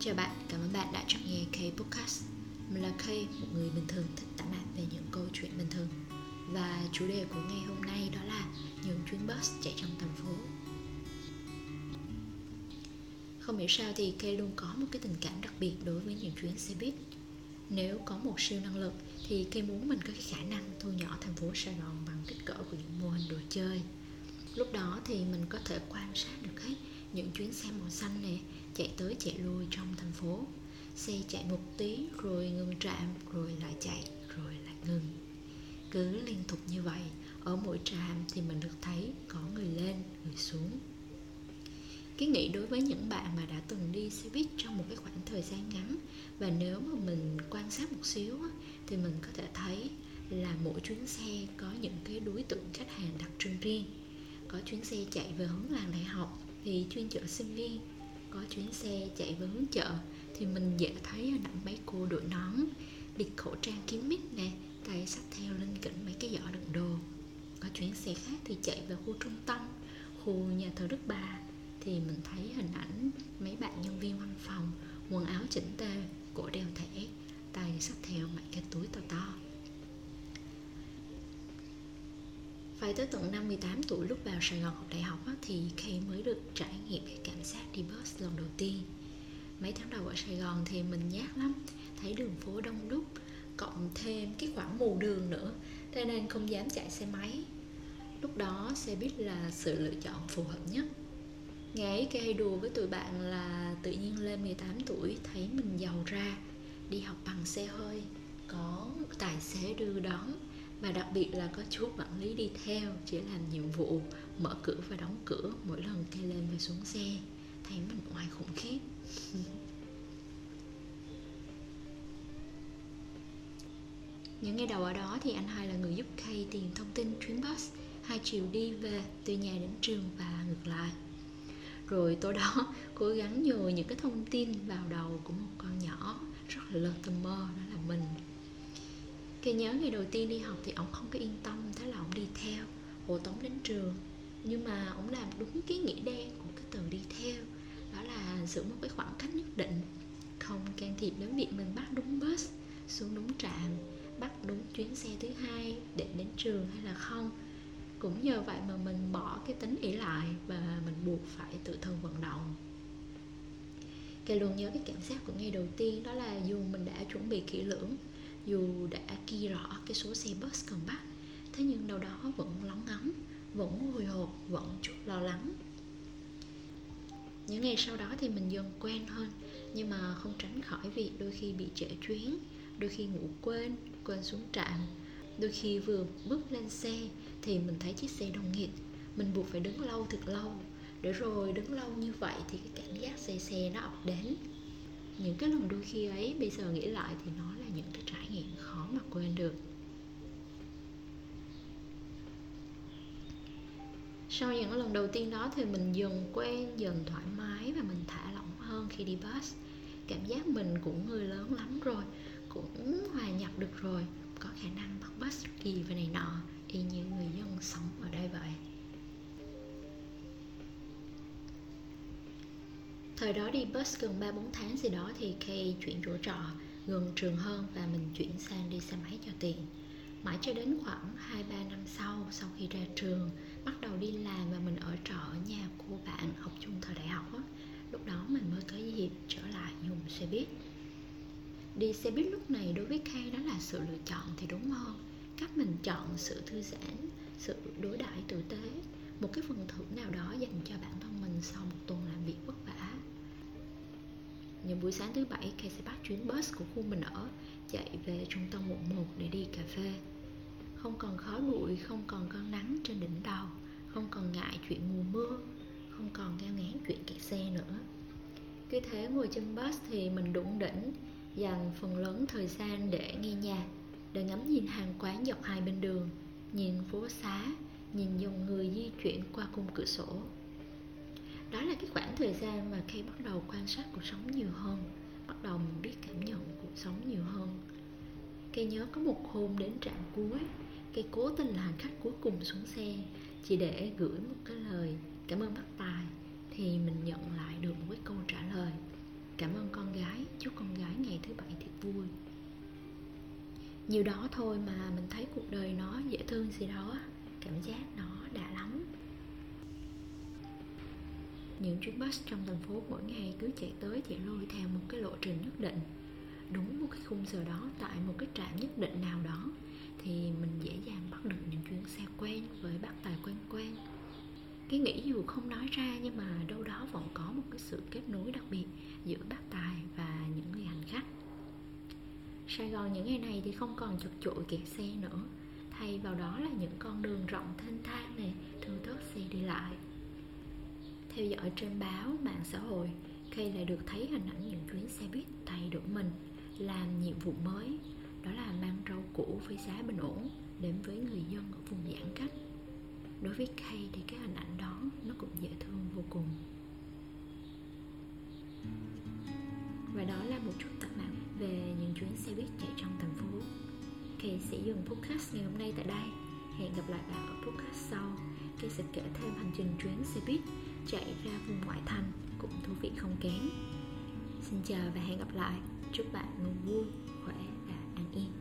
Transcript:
Chào bạn, cảm ơn bạn đã chọn nghe K Podcast Mình là K, một người bình thường thích tản mạn về những câu chuyện bình thường. Và chủ đề của ngày hôm nay đó là những chuyến bus chạy trong thành phố. Không hiểu sao thì K luôn có một cái tình cảm đặc biệt đối với những chuyến xe buýt. Nếu có một siêu năng lực thì K muốn mình có cái khả năng thu nhỏ thành phố Sài Gòn bằng kích cỡ của những mô hình đồ chơi. Lúc đó thì mình có thể quan sát được hết những chuyến xe màu xanh này chạy tới chạy lui trong thành phố. Xe chạy một tí rồi ngừng trạm, rồi lại chạy, rồi lại ngừng. Cứ liên tục như vậy, ở mỗi trạm thì mình được thấy có người lên, người xuống. Cái nghĩ đối với những bạn mà đã từng đi xe buýt trong một cái khoảng thời gian ngắn, và nếu mà mình quan sát một xíu thì mình có thể thấy là mỗi chuyến xe có những cái đối tượng khách hàng đặc trưng riêng. Có chuyến xe chạy về hướng làng đại học thì chuyên chở sinh viên, có chuyến xe chạy về hướng chợ, thì mình dễ thấy hình ảnh mấy cô đội nón bịt khẩu trang kín mít nè, tay xách theo lên kỉnh mấy cái giỏ đựng đồ. Có chuyến xe khác thì chạy về khu trung tâm, khu nhà thờ đức bà. Thì mình thấy hình ảnh mấy bạn nhân viên văn phòng, quần áo chỉnh tề, cổ đeo thẻ, tay xách theo mấy cái túi to to. Phải tới tận năm 18 tuổi lúc vào Sài Gòn học đại học thì Kay được trải nghiệm cái cảm giác đi bus lần đầu tiên. Mấy tháng đầu ở Sài Gòn thì mình nhát lắm, Thấy đường phố đông đúc, Cộng thêm cái khoảng mù đường nữa, Thế nên không dám chạy xe máy. Lúc đó xe buýt là sự lựa chọn phù hợp nhất. Ngày ấy Kay đùa với tụi bạn là tự nhiên lên 18 tuổi, thấy mình giàu ra, Đi học bằng xe hơi, Có tài xế đưa đón và đặc biệt là có chú quản lý đi theo, chỉ làm nhiệm vụ, mở cửa và đóng cửa mỗi lần cây lên và xuống xe. Thấy mình ngoài khủng khiếp. Những ngày đầu ở đó thì anh hai là người giúp khay tiền thông tin chuyến bus. Hai chiều đi về từ nhà đến trường và ngược lại. Rồi tối đó, cố gắng nhồi những cái thông tin vào đầu của một con nhỏ rất là lơ tơ mơ, đó là mình thì nhớ ngày đầu tiên đi học thì ông không có yên tâm, Thế là ông đi theo. Hộ tống đến trường. Nhưng mà ông làm đúng cái nghĩa đen của cái từ đi theo. Đó là giữ một cái khoảng cách nhất định. Không can thiệp đến việc mình bắt đúng bus Xuống đúng trạm, Bắt đúng chuyến xe thứ hai để đến trường hay là không. Cũng nhờ vậy mà mình bỏ cái tính ỷ lại Và mình buộc phải tự thân vận động. Kể luôn nhớ cái cảm giác của ngày đầu tiên, Đó là dù mình đã chuẩn bị kỹ lưỡng dù đã ghi rõ cái số xe bus cần bắt, thế nhưng đâu đó vẫn lóng ngóng, vẫn hồi hộp, vẫn chút lo lắng. Những ngày sau đó thì mình dần quen hơn, nhưng mà không tránh khỏi việc đôi khi bị trễ chuyến, đôi khi ngủ quên quên xuống trạm. Đôi khi vừa bước lên xe thì mình thấy chiếc xe đông nghịt, mình buộc phải đứng lâu thật lâu. Để rồi đứng lâu như vậy thì cái cảm giác xe xe nó ập đến. Những cái lần đôi khi ấy, bây giờ nghĩ lại thì nó là những cái trải nghiệm khó mà quên được. Sau những lần đầu tiên đó thì mình dần quen, dần thoải mái và mình thả lỏng hơn khi đi bus. Cảm giác mình cũng người lớn lắm rồi, cũng hòa nhập được rồi. Có khả năng bắt bus kỳ và này nọ, y như người dân sống ở đây vậy. Thời đó đi bus gần 3-4 tháng gì đó thì Kay chuyển chỗ trọ gần trường hơn và mình chuyển sang đi xe máy cho tiện. Mãi cho đến khoảng 2-3 năm sau, sau khi ra trường, bắt đầu đi làm và mình ở trọ ở nhà cô bạn học chung thời đại học á. Lúc đó mình mới có dịp trở lại dùng xe buýt. Đi xe buýt lúc này đối với Kay đó là sự lựa chọn thì đúng hơn. Cách mình chọn sự thư giãn, sự đối đãi tử tế, một cái phần thưởng nào đó dành cho bản thân mình sau một tuần làm việc vất vả những buổi sáng thứ bảy Kay sẽ bắt chuyến bus của khu mình ở, chạy về trung tâm quận 1 để đi cà phê. Không còn khói bụi, không còn con nắng trên đỉnh đầu không còn ngại chuyện mùa mưa, không còn ngao ngán chuyện kẹt xe nữa. Cứ thế ngồi trên bus thì mình đụng đỉnh, dành phần lớn thời gian để nghe nhạc, để ngắm nhìn hàng quán dọc hai bên đường, nhìn phố xá, nhìn dòng người di chuyển qua cung cửa sổ đó là cái khoảng thời gian mà khi bắt đầu quan sát cuộc sống nhiều hơn, bắt đầu mình biết cảm nhận cuộc sống nhiều hơn. Cây nhớ có một hôm đến trạm cuối cây cố tình là hành khách cuối cùng xuống xe, chỉ để gửi một cái lời cảm ơn bác tài thì mình nhận lại được một cái câu trả lời, cảm ơn con gái, chúc con gái ngày thứ bảy thiệt vui nhiều đó thôi mà mình thấy cuộc đời nó dễ thương gì đó, cảm giác nó những chuyến bus trong thành phố mỗi ngày cứ chạy tới chạy lui theo một cái lộ trình nhất định. Đúng một cái khung giờ đó tại một cái trạm nhất định nào đó, thì mình dễ dàng bắt được những chuyến xe quen với bác tài quen quen. Cái nghĩ dù không nói ra nhưng mà đâu đó vẫn có một cái sự kết nối đặc biệt giữa bác tài và những người hành khách. Sài Gòn những ngày này thì không còn chật chội kẹt xe nữa, Thay vào đó là những con đường rộng thênh thang này Thưa thớt xe đi lại. Theo dõi trên báo, mạng xã hội Kay lại được thấy hình ảnh những chuyến xe buýt thay đổi mình Làm nhiệm vụ mới. Đó là mang rau củ với giá bình ổn Đến với người dân ở vùng giãn cách. Đối với Kay thì cái hình ảnh đó Nó cũng dễ thương vô cùng. Và đó là một chút tập mạng về những chuyến xe buýt chạy trong thành phố. Kay sẽ dừng podcast ngày hôm nay tại đây. Hẹn gặp lại bạn ở podcast sau. Kay sẽ kể thêm hành trình chuyến xe buýt chạy ra vùng ngoại thành cũng thú vị không kém. Xin chào và hẹn gặp lại. Chúc bạn luôn vui, khỏe và an yên.